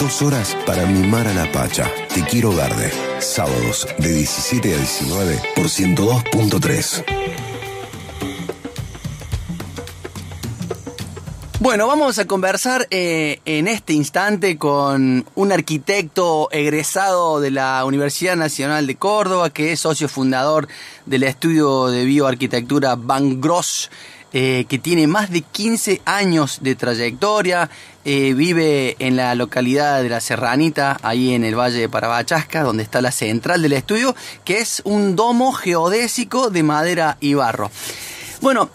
Dos horas para mimar a la Pacha. Te quiero verde. Sábados de 17 a 19 por 102.3. Bueno, vamos a conversar eh, en este instante con un arquitecto egresado de la Universidad Nacional de Córdoba, que es socio fundador del estudio de bioarquitectura Van Gross, eh, que tiene más de 15 años de trayectoria, eh, vive en la localidad de La Serranita, ahí en el Valle de Parabachasca, donde está la central del estudio, que es un domo geodésico de madera y barro. Bueno,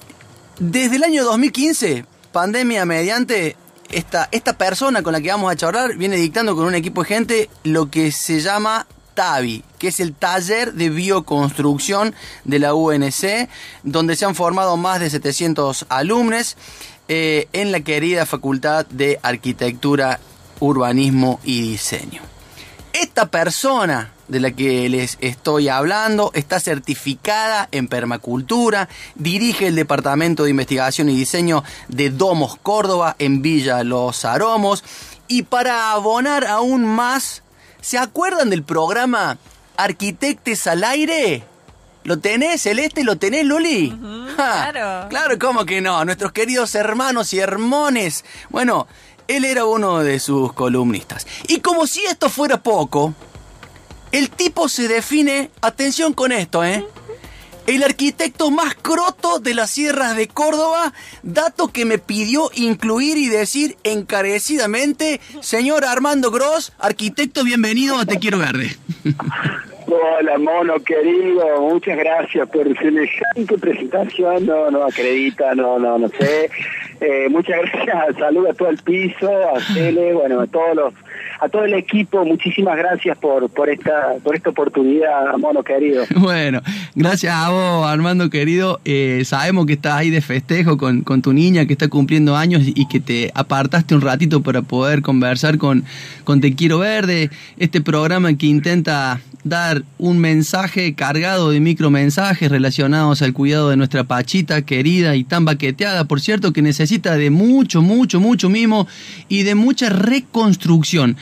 desde el año 2015 pandemia mediante, esta, esta persona con la que vamos a charlar viene dictando con un equipo de gente lo que se llama TABI, que es el taller de bioconstrucción de la UNC, donde se han formado más de 700 alumnos eh, en la querida Facultad de Arquitectura, Urbanismo y Diseño. Esta persona de la que les estoy hablando está certificada en permacultura, dirige el Departamento de Investigación y Diseño de Domos Córdoba en Villa Los Aromos y para abonar aún más, ¿se acuerdan del programa Arquitectes al Aire? ¿Lo tenés, Celeste? ¿Lo tenés, Luli? claro. Claro, ¿cómo que no? Nuestros queridos hermanos y hermones. Bueno, él era uno de sus columnistas. Y como si esto fuera poco, el tipo se define, atención con esto, ¿eh? El arquitecto más croto de las sierras de Córdoba, dato que me pidió incluir y decir encarecidamente, señor Armando Gross, arquitecto, bienvenido a Te Quiero Verde. Hola, mono querido, muchas gracias por semejante presentación. No, no acredita, no, no, no sé. Eh, muchas gracias, saludo a todo el piso, a Cele, bueno, a todos los a todo el equipo, muchísimas gracias por, por, esta, por esta oportunidad, mono querido. Bueno, gracias a vos, Armando querido. Eh, sabemos que estás ahí de festejo con, con, tu niña que está cumpliendo años y que te apartaste un ratito para poder conversar con, con Te Quiero Verde, este programa que intenta dar un mensaje cargado de micromensajes relacionados al cuidado de nuestra pachita querida y tan baqueteada, por cierto, que necesita de mucho, mucho, mucho mimo y de mucha reconstrucción.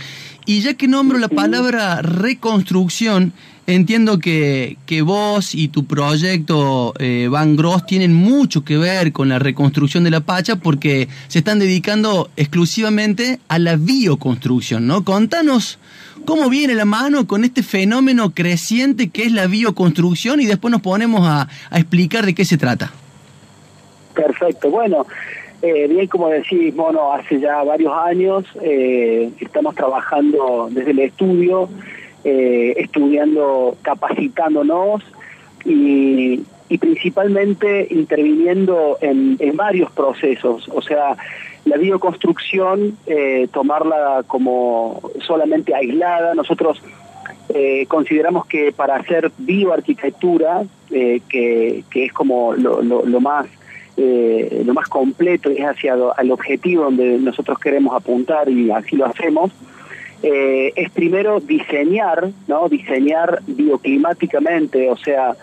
Y ya que nombro la palabra reconstrucción, entiendo que, que vos y tu proyecto eh, Van Gross tienen mucho que ver con la reconstrucción de la Pacha porque se están dedicando exclusivamente a la bioconstrucción, ¿no? Contanos cómo viene la mano con este fenómeno creciente que es la bioconstrucción y después nos ponemos a, explicar de qué se trata. Perfecto, bueno, eh, bien como decís, Mono, hace ya varios años eh, estamos trabajando desde el estudio, eh, estudiando, capacitándonos y, principalmente interviniendo en, varios procesos, o sea, la bioconstrucción, tomarla como solamente aislada. Nosotros consideramos que para hacer bioarquitectura, eh, que, que, es como lo, lo, más lo más completo, es hacia el objetivo donde nosotros queremos apuntar y así lo hacemos, es primero diseñar, ¿no? Diseñar bioclimáticamente, o sea,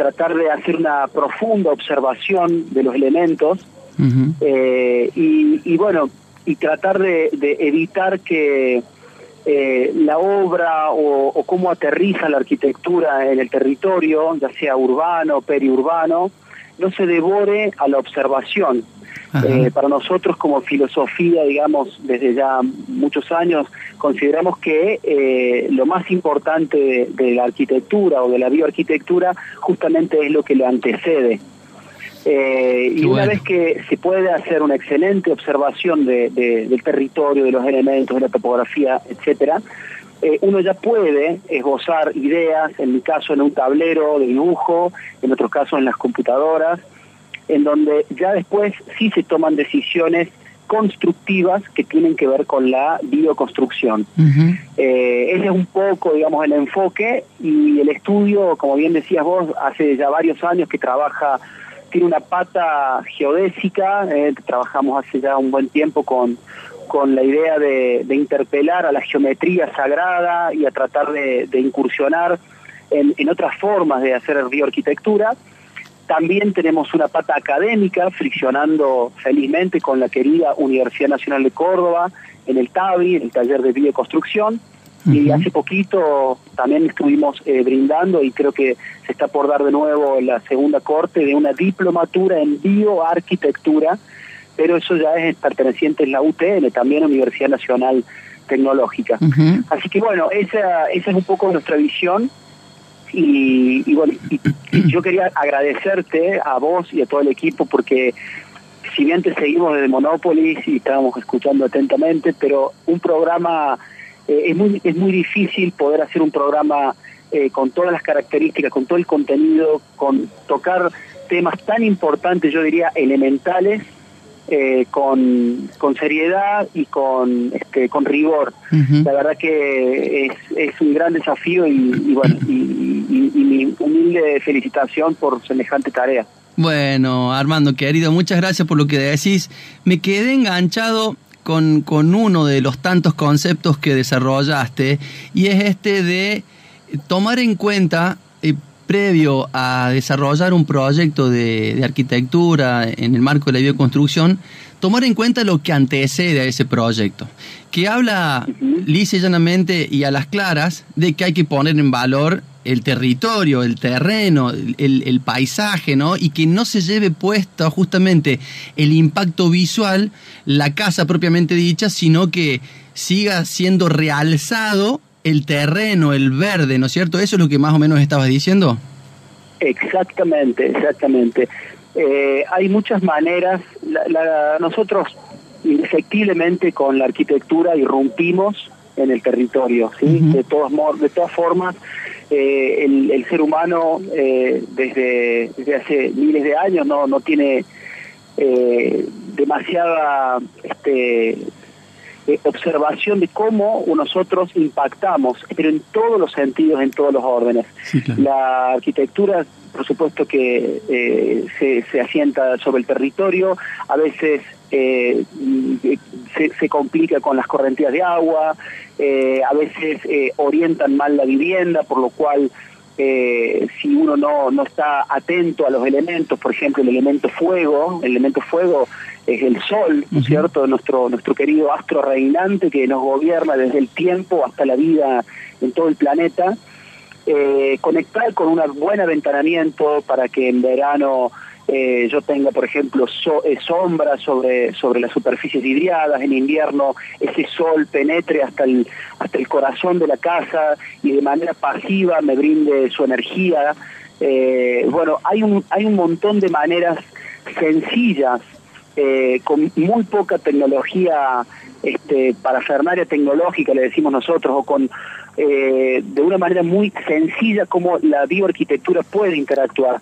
tratar de hacer una profunda observación de los elementos eh, y, bueno, y tratar de, evitar que eh, la obra o, cómo aterriza la arquitectura en el territorio, ya sea urbano, periurbano, no se devore a la observación. Eh, para nosotros como filosofía, digamos, desde ya muchos años, consideramos que lo más importante de, la arquitectura o de la bioarquitectura justamente es lo que le antecede. Eh, y una vez que se puede hacer una excelente observación de, del territorio, de los elementos, de la topografía, etcétera, eh, uno ya puede esbozar ideas, en mi caso en un tablero de dibujo, en otros casos en las computadoras, en donde ya después sí se toman decisiones constructivas que tienen que ver con la bioconstrucción. Eh, ese es un poco, digamos, el enfoque y el estudio, como bien decías vos, hace ya varios años que trabaja tiene una pata geodésica, eh, trabajamos hace ya un buen tiempo con, con la idea de, interpelar a la geometría sagrada y a tratar de, incursionar en, otras formas de hacer bioarquitectura. También tenemos una pata académica, friccionando felizmente con la querida Universidad Nacional de Córdoba, en el TABI, en el taller de bioconstrucción, y hace poquito también estuvimos eh, brindando y creo que se está por dar de nuevo la segunda corte de una diplomatura en bioarquitectura, pero eso ya es perteneciente en la UTN, también Universidad Nacional Tecnológica. Así que bueno, esa, esa es un poco nuestra visión. Y, bueno, yo quería agradecerte a vos y a todo el equipo porque si bien te seguimos desde Monopolis y estábamos escuchando atentamente, pero un programa eh, es, muy, es muy difícil poder hacer un programa eh, con todas las características, con todo el contenido, con tocar temas tan importantes, yo diría, elementales, eh, con, con seriedad y con este, con rigor. La verdad que es, es un gran desafío y, bueno, y, mi humilde felicitación por semejante tarea. Bueno, Armando, querido, muchas gracias por lo que decís. Me quedé enganchado con, con uno de los tantos conceptos que desarrollaste y es este de tomar en cuenta, previo a desarrollar un proyecto de, arquitectura en el marco de la bioconstrucción, tomar en cuenta lo que antecede a ese proyecto, que habla lisa y llanamente y a las claras de que hay que poner en valor el territorio, el terreno, el, paisaje, ¿no? Y que no se lleve puesto justamente el impacto visual, la casa propiamente dicha, sino que siga siendo realzado el terreno, el verde, ¿no es cierto? Eso es lo que más o menos estabas diciendo. Exactamente, exactamente. Eh, hay muchas maneras. nosotros indefectiblemente con la arquitectura irrumpimos en el territorio, ¿sí? de, todas, de todas formas, eh, el, ser humano eh, desde, desde hace miles de años no, no tiene eh, demasiada este, observación de cómo nosotros impactamos, pero en todos los sentidos, en todos los órdenes. La arquitectura, por supuesto que se, se asienta sobre el territorio, a veces eh, se, se, complica con las correntías de agua, eh, a veces eh, orientan mal la vivienda, por lo cual eh, si uno no, no está atento a los elementos, por ejemplo el elemento fuego, el elemento fuego es el sol, ¿no es cierto? Nuestro, nuestro querido astro reinante que nos gobierna desde el tiempo hasta la vida en todo el planeta. conectar con un buen aventanamiento para que en verano eh, yo tenga, por ejemplo, eh, sombra sobre, sobre las superficies vidriadas, en invierno ese sol penetre hasta el, hasta el corazón de la casa y de manera pasiva me brinde su energía. Eh, bueno, hay un, hay un montón de maneras sencillas, con muy poca tecnología este, parafernaria tecnológica, le decimos nosotros, o con eh, de una manera muy sencilla cómo la bioarquitectura puede interactuar.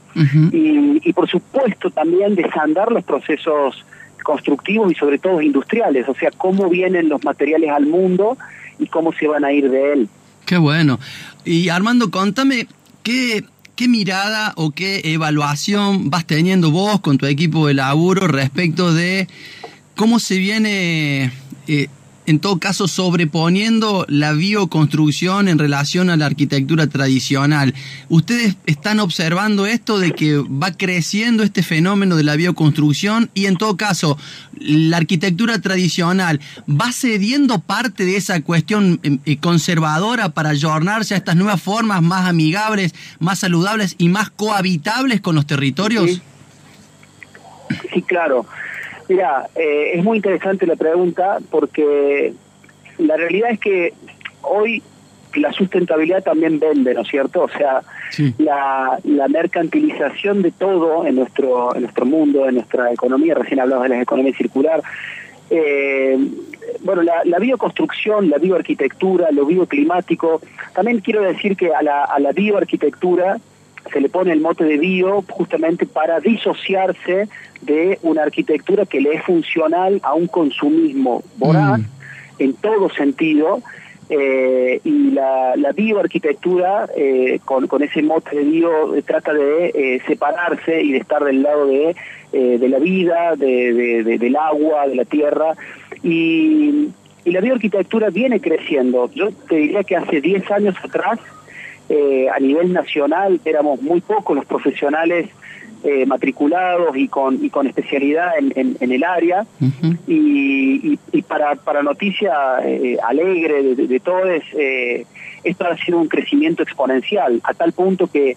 y, por supuesto también desandar los procesos constructivos y sobre todo industriales, o sea, cómo vienen los materiales al mundo y cómo se van a ir de él. Qué bueno. Y Armando, contame, ¿qué, qué mirada o qué evaluación vas teniendo vos con tu equipo de laburo respecto de cómo se viene eh, en todo caso sobreponiendo la bioconstrucción en relación a la arquitectura tradicional. ¿Ustedes están observando esto de que va creciendo este fenómeno de la bioconstrucción y en todo caso la arquitectura tradicional va cediendo parte de esa cuestión em, eh, conservadora para ayornarse a estas nuevas formas más amigables, más saludables y más cohabitables con los territorios? sí claro. Mira, eh, es muy interesante la pregunta porque la realidad es que hoy la sustentabilidad también vende, ¿no es cierto? O sea, la, la, mercantilización de todo en nuestro en nuestro mundo, en nuestra economía, recién hablamos de la economía circular, eh, bueno, la, la, bioconstrucción, la bioarquitectura, lo bioclimático, también quiero decir que a la, a la bioarquitectura se le pone el mote de bio justamente para disociarse de una arquitectura que le es funcional a un consumismo voraz mm. en todo sentido. Eh, y la, la bioarquitectura, eh, con, con, ese mote de bio, eh, trata de separarse y de estar del lado de, de la vida, de, del agua, de la tierra. Y, y la bioarquitectura viene creciendo. Yo te diría que hace 10 años atrás, a nivel nacional, éramos muy pocos los profesionales eh, matriculados y con, y con especialidad en, en, el área. y, y, para, para noticia eh, alegre de, de, todos, eh, esto ha sido un crecimiento exponencial, a tal punto que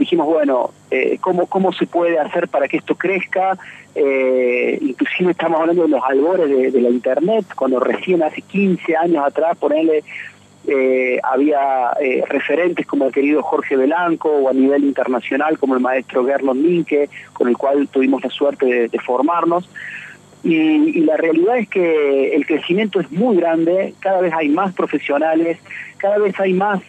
dijimos, bueno, eh, ¿cómo, ¿cómo se puede hacer para que esto crezca? Eh, inclusive estamos hablando de los albores de, la Internet, cuando recién hace 15 años atrás, ponele, eh, había eh, referentes como el querido Jorge Belanco o a nivel internacional como el maestro Gerlon Minke, con el cual tuvimos la suerte de, formarnos. Y, y, la realidad es que el crecimiento es muy grande, cada vez hay más profesionales, cada vez hay más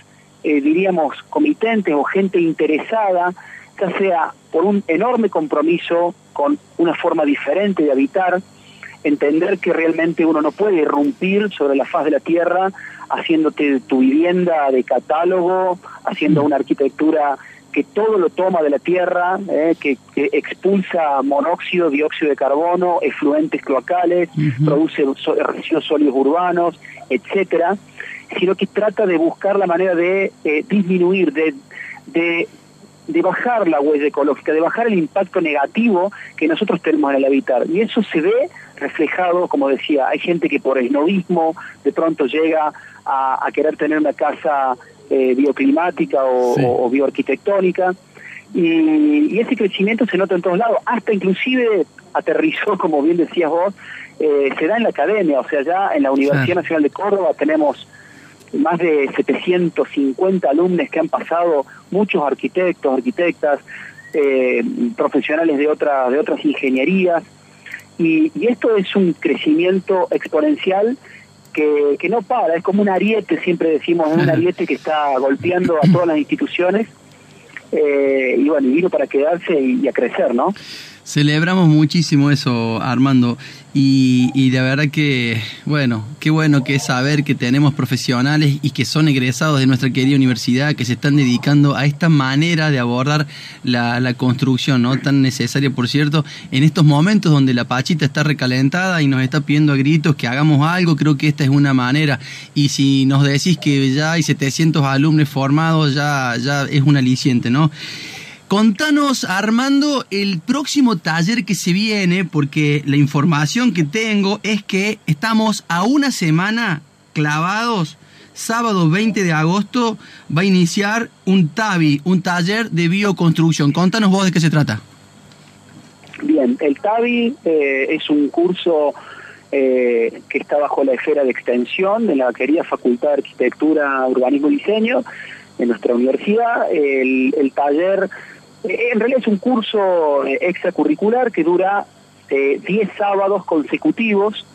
eh, diríamos, comitentes o gente interesada, ya sea por un enorme compromiso con una forma diferente de habitar, entender que realmente uno no puede irrumpir sobre la faz de la tierra haciéndote tu vivienda de catálogo, haciendo una arquitectura que todo lo toma de la tierra, eh, que, expulsa monóxido, dióxido de carbono, efluentes cloacales, produce residuos sólidos urbanos, etcétera, sino que trata de buscar la manera de eh, disminuir, de, de, bajar la huella ecológica, de bajar el impacto negativo que nosotros tenemos en el habitar. Y eso se ve reflejado, como decía, hay gente que por el novismo de pronto llega a, querer tener una casa eh, bioclimática o, bioarquitectónica. Y, ese crecimiento se nota en todos lados, hasta inclusive aterrizó, como bien decías vos, eh, se da en la academia, o sea, ya en la Universidad Nacional de Córdoba tenemos más de 750 alumnos que han pasado, muchos arquitectos, arquitectas, eh, profesionales de, otra, de otras ingenierías, y, esto es un crecimiento exponencial que, que no para, es como un ariete, siempre decimos, un ariete que está golpeando a todas las instituciones, eh, y bueno, y vino para quedarse y a crecer, ¿no? Celebramos muchísimo eso, Armando. Y, y, de verdad que, bueno, qué bueno que es saber que tenemos profesionales y que son egresados de nuestra querida universidad, que se están dedicando a esta manera de abordar la, la construcción, ¿no? Tan necesaria, por cierto, en estos momentos donde la pachita está recalentada y nos está pidiendo a gritos que hagamos algo, creo que esta es una manera. Y si nos decís que ya hay 700 alumnos formados, ya, ya es un aliciente, ¿no? Contanos, Armando, el próximo taller que se viene, porque la información que tengo es que estamos a una semana clavados. Sábado 20 de agosto va a iniciar un TABI, un taller de bioconstrucción. Contanos vos de qué se trata. Bien, el TABI eh, es un curso eh, que está bajo la esfera de extensión de la querida Facultad de Arquitectura, Urbanismo y Diseño de nuestra universidad. El, el taller en realidad es un curso eh, extracurricular que dura 10 eh, sábados consecutivos,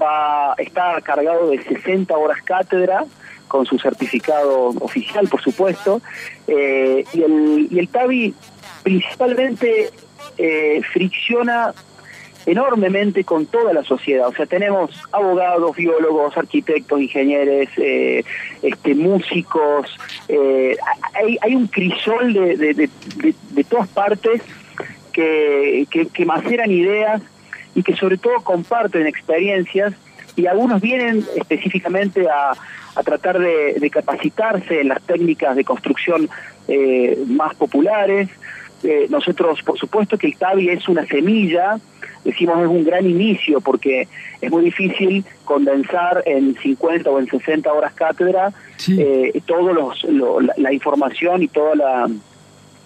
va está cargado de 60 horas cátedra, con su certificado oficial, por supuesto, eh, y, el, y el TABI principalmente fricciona enormemente con toda la sociedad. O sea, tenemos abogados, biólogos, arquitectos, ingenieros, eh, este, músicos. Eh, hay, hay, un crisol de, de, de, todas partes que, que, maceran ideas y que sobre todo comparten experiencias y algunos vienen específicamente a, a tratar de, capacitarse en las técnicas de construcción eh, más populares. Nosotros, por supuesto que el TABI es una semilla decimos es un gran inicio porque es muy difícil condensar en 50 o en 60 horas cátedra eh, todos los, la, información y toda la,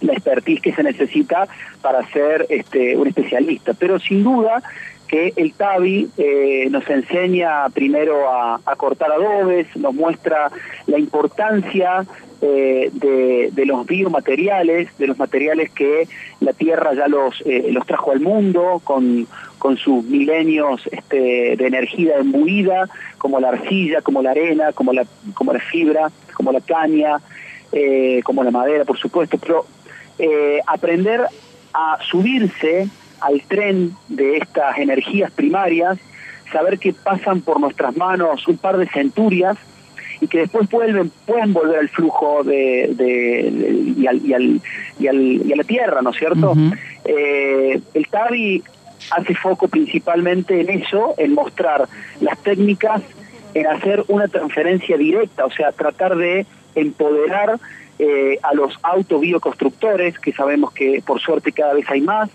la expertise que se necesita para ser este, un especialista. Pero sin duda que el TABI eh, nos enseña primero a, cortar adobes, nos muestra la importancia eh, de, los biomateriales, de los materiales que la Tierra ya los, eh, los trajo al mundo con, con sus milenios este, de energía embuida, como la arcilla, como la arena, como la, como la fibra, como la caña, eh, como la madera, por supuesto, pero aprender a subirse al tren de estas energías primarias, saber que pasan por nuestras manos un par de centurias, y que después vuelven, pueden volver al flujo de, de, y, al, y, al, y, al, y, a la tierra, ¿no es cierto? eh, el TABI hace foco principalmente en eso, en mostrar las técnicas en hacer una transferencia directa, o sea, tratar de empoderar eh, a los autobioconstructores, que sabemos que por suerte cada vez hay más,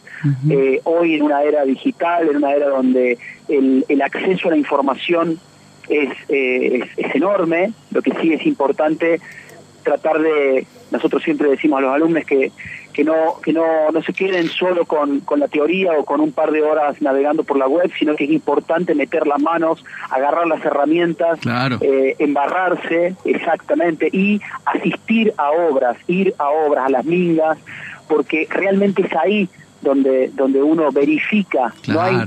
eh, hoy en una era digital, en una era donde el, el acceso a la información es, eh, es, es, enorme, lo que sí es importante tratar de, nosotros siempre decimos a los alumnos que que no que no, no se queden solo con, con la teoría o con un par de horas navegando por la web, sino que es importante meter las manos, agarrar las herramientas, eh, embarrarse exactamente y asistir a obras, ir a obras, a las mingas, porque realmente es ahí donde donde uno verifica, no hay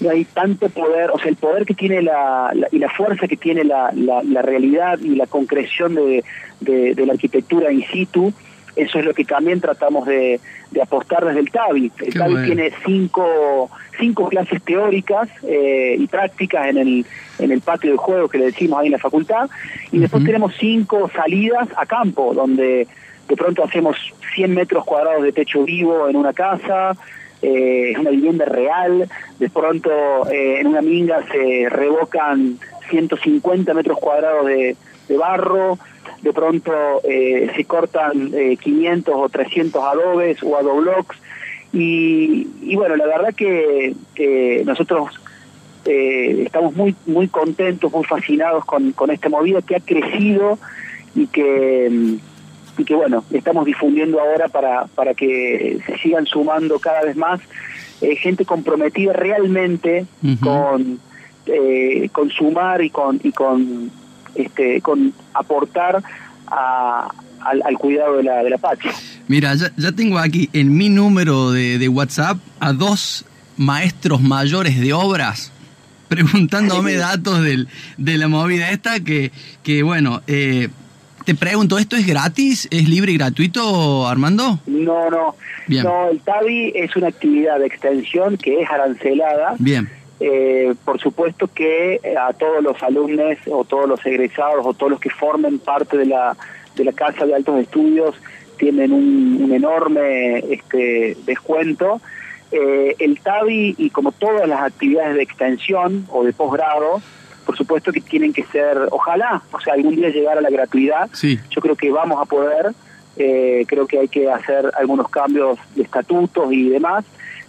no hay tanto poder, o sea, el poder que tiene la, y la fuerza que tiene la, la, realidad y la concreción de, de la arquitectura in situ, eso es lo que también tratamos de, apostar desde el TABI. El TABI tiene cinco, cinco clases teóricas eh, y prácticas en el, en el patio de juego que le decimos ahí en la facultad, y después tenemos cinco salidas a campo, donde de pronto hacemos 100 metros cuadrados de techo vivo en una casa, eh, es una vivienda real, de pronto eh, en una minga se revocan 150 metros cuadrados de, de barro, de pronto eh, se cortan 500 eh, o 300 adobes o adoblocks y, y bueno, la verdad que nosotros eh, estamos muy muy contentos, muy fascinados con, con esta movida que ha crecido y que y que bueno, estamos difundiendo ahora para, para que se sigan sumando cada vez más gente comprometida realmente con, con sumar y con, y con este, con aportar al, cuidado de la, de la patria. Mira, ya, tengo aquí en mi número de, WhatsApp a dos maestros mayores de obras preguntándome datos del, de la movida esta que, que bueno, eh, te pregunto, ¿esto es gratis? ¿Es libre y gratuito, Armando? No, no. No, el TABI es una actividad de extensión que es arancelada. Bien. Eh, por supuesto que eh, a todos los alumnos o todos los egresados o todos los que formen parte de la, de la Casa de Altos Estudios tienen un, enorme este, descuento. Eh, el TABI y como todas las actividades de extensión o de posgrado, por supuesto que tienen que ser, ojalá, o sea, algún día llegar a la gratuidad. Yo creo que vamos a poder, creo que hay que hacer algunos cambios de estatutos y demás,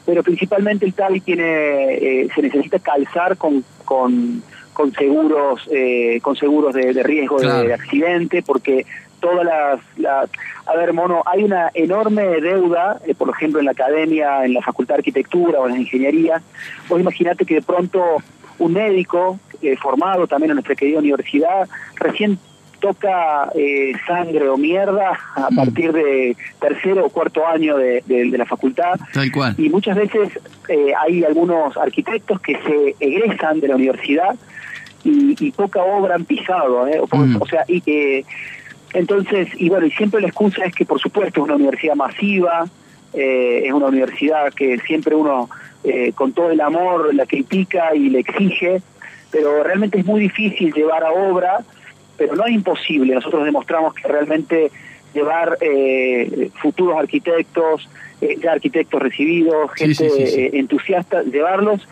pero principalmente el TABI tiene, eh, se necesita calzar con, con, con seguros, eh, con seguros de, riesgo de, accidente, porque todas las, a ver mono hay una enorme deuda eh, por ejemplo en la academia en la facultad de arquitectura o en la ingeniería. Vos imagínate que de pronto un médico formado también en nuestra querida universidad recién toca eh, sangre o mierda a mm. partir de tercero o cuarto año de, la facultad. Tal cual. Y muchas veces eh, hay algunos arquitectos que se egresan de la universidad y, poca obra han pisado, ¿eh? o, mm. sea, y que entonces, y bueno, y siempre la excusa es que por supuesto es una universidad masiva, es una universidad que siempre uno con todo el amor la critica y le exige, pero realmente es muy difícil llevar a obra pero no es imposible. Nosotros demostramos que realmente llevar eh, futuros arquitectos, eh, ya arquitectos recibidos, gente eh, entusiasta, llevarlos,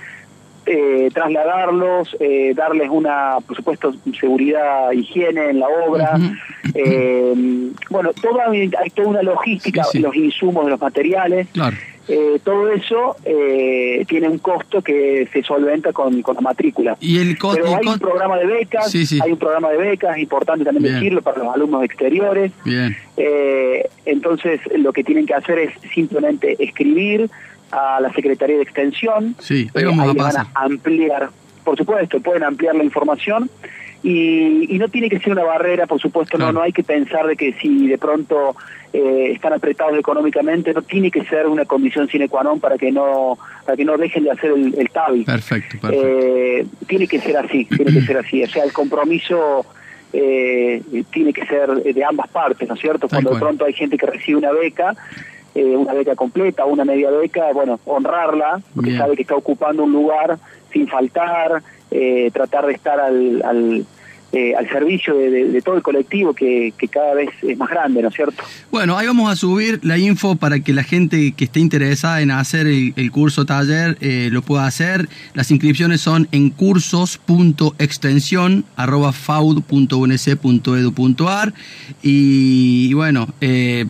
trasladarlos, darles una, por supuesto, seguridad, higiene en la obra. bueno, toda, hay toda una logística, los insumos de los materiales. Claro. Eh, todo eso eh, tiene un costo que se solventa con, con la matrícula. ¿Y el Pero hay un programa de becas, hay un programa de becas, importante también decirlo, para los alumnos exteriores. Bien. Eh, entonces, lo que tienen que hacer es simplemente escribir a la Secretaría de Extensión. Sí, ahí vamos a Van a ampliar, por supuesto, pueden ampliar la información y, y, no tiene que ser una barrera, por supuesto, no no hay que pensar de que si de pronto eh, están apretados económicamente, no tiene que ser una condición sine qua non para que no para que no dejen de hacer el, el TABI. Perfecto, eh, tiene que ser así, tiene que ser así, o sea, el compromiso eh, tiene que ser de ambas partes, ¿no es cierto? Cuando de pronto hay gente que recibe una beca, eh, una beca completa, una media beca, bueno, honrarla, porque sabe que está ocupando un lugar sin faltar, eh, tratar de estar al, al eh, al servicio de, todo el colectivo que, cada vez es más grande, ¿no es cierto? Bueno, ahí vamos a subir la info para que la gente que esté interesada en hacer el, curso taller eh, lo pueda hacer. Las inscripciones son en cursos.extensión.faud.unc.edu.ar y, y bueno, eh,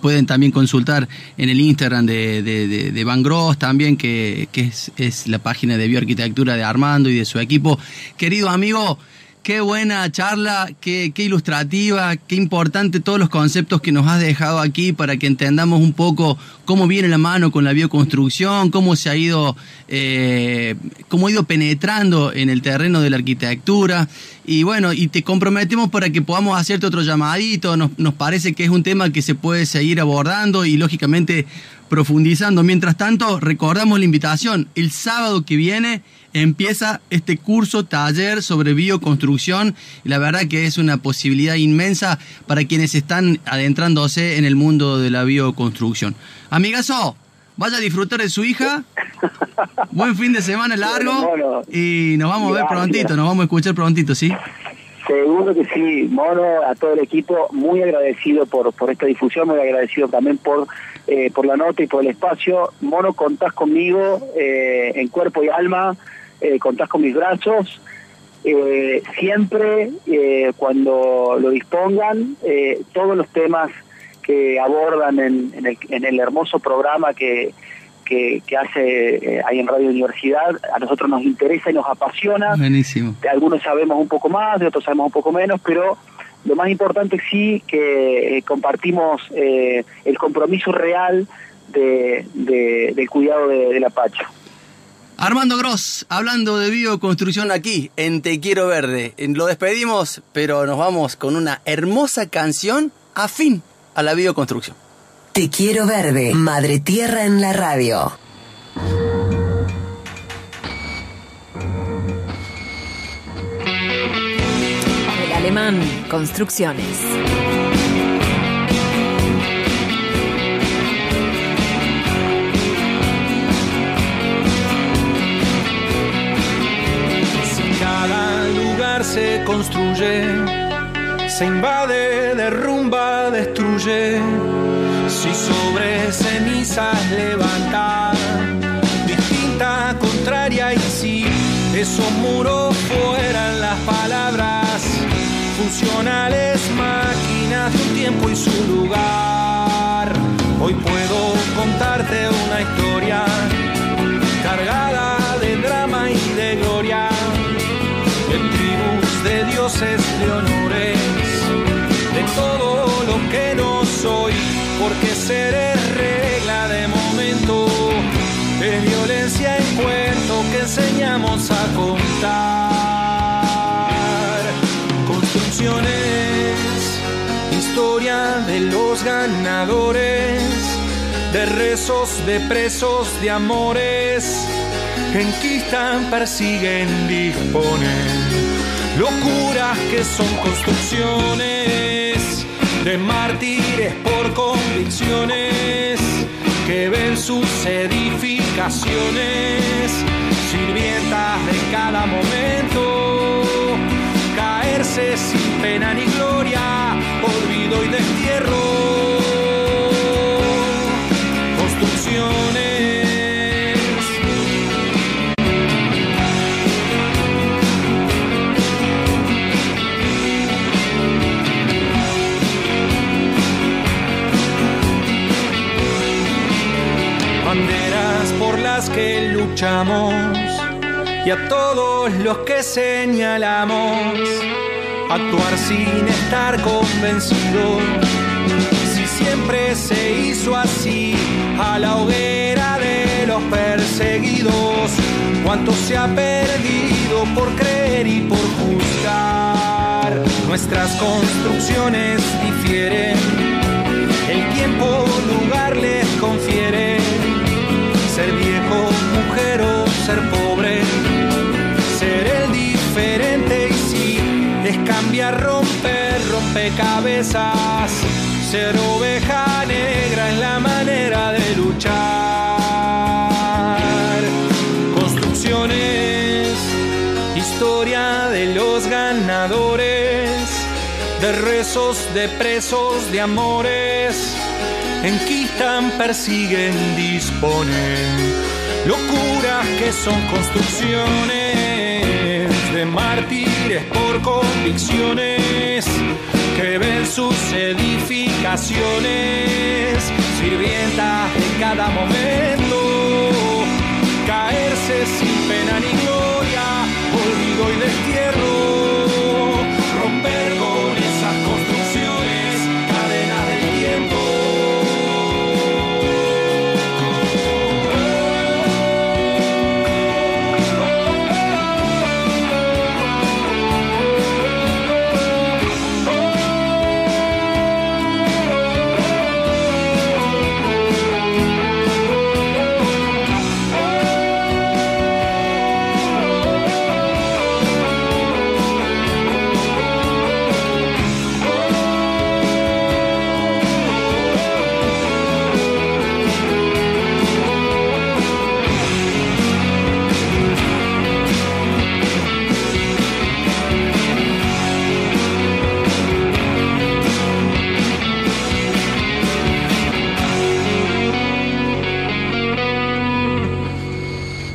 pueden también consultar en el Instagram de, de, Van Gross también, que, es, es, la página de bioarquitectura de Armando y de su equipo. Querido amigo, Qué buena charla, qué, ilustrativa, qué importante todos los conceptos que nos has dejado aquí para que entendamos un poco cómo viene la mano con la bioconstrucción, cómo se ha ido, eh, cómo ha ido penetrando en el terreno de la arquitectura. Y bueno, y te comprometemos para que podamos hacerte otro llamadito. Nos, nos parece que es un tema que se puede seguir abordando y lógicamente profundizando. Mientras tanto, recordamos la invitación. El sábado que viene empieza este curso taller sobre bioconstrucción y la verdad que es una posibilidad inmensa para quienes están adentrándose en el mundo de la bioconstrucción. Amigazo, vaya a disfrutar de su hija. Buen fin de semana largo y nos vamos a ver prontito, nos vamos a escuchar prontito, ¿sí? Seguro que sí, Mono, a todo el equipo, muy agradecido por, por esta difusión, muy agradecido también por, eh, por la nota y por el espacio. Mono, contás conmigo eh, en cuerpo y alma eh, contás con mis brazos. Eh, siempre, eh, cuando lo dispongan, todos los temas que abordan en, el, en el, hermoso programa que, que, hace ahí en Radio Universidad, a nosotros nos interesa y nos apasiona. Buenísimo. De algunos sabemos un poco más, de otros sabemos un poco menos, pero lo más importante sí que compartimos el compromiso real de, del cuidado de, de la Pacha. Armando Gross, hablando de bioconstrucción aquí, en Te Quiero Verde. Lo despedimos, pero nos vamos con una hermosa canción afín a la bioconstrucción. Te Quiero Verde, Madre Tierra en la radio. El alemán, construcciones. Construye, se invade, derrumba, destruye. Si sobre cenizas levanta, distinta, contraria y si esos muros fueran las palabras, funcionales máquinas de un tiempo y su lugar. Hoy puedo contarte enseñamos a contar. Construcciones, historia de los ganadores, de rezos, de presos, de amores, enquistan, persiguen, disponen locuras que son construcciones de mártires por convicciones que ven sus edificaciones, sirvientas de cada momento, caerse sin pena ni gloria, olvido y destierro. que luchamos y a todos los que señalamos actuar sin estar convencidos. Si siempre se hizo así a la hoguera de los perseguidos, cuánto se ha perdido por creer y por juzgar. Nuestras construcciones difieren, el tiempo lugar les confiere ser viejo, mujer o ser pobre, cambiar, romper, rompecabezas, ser oveja negra es la manera de luchar. Construcciones, historia de los ganadores de rezos, de presos, de amores, enquistan, persiguen, disponen, locuras que son construcciones de mártires por convicciones que ven sus edificaciones, sirvientas en cada momento, caerse sin pena ni gloria, olvido y destierro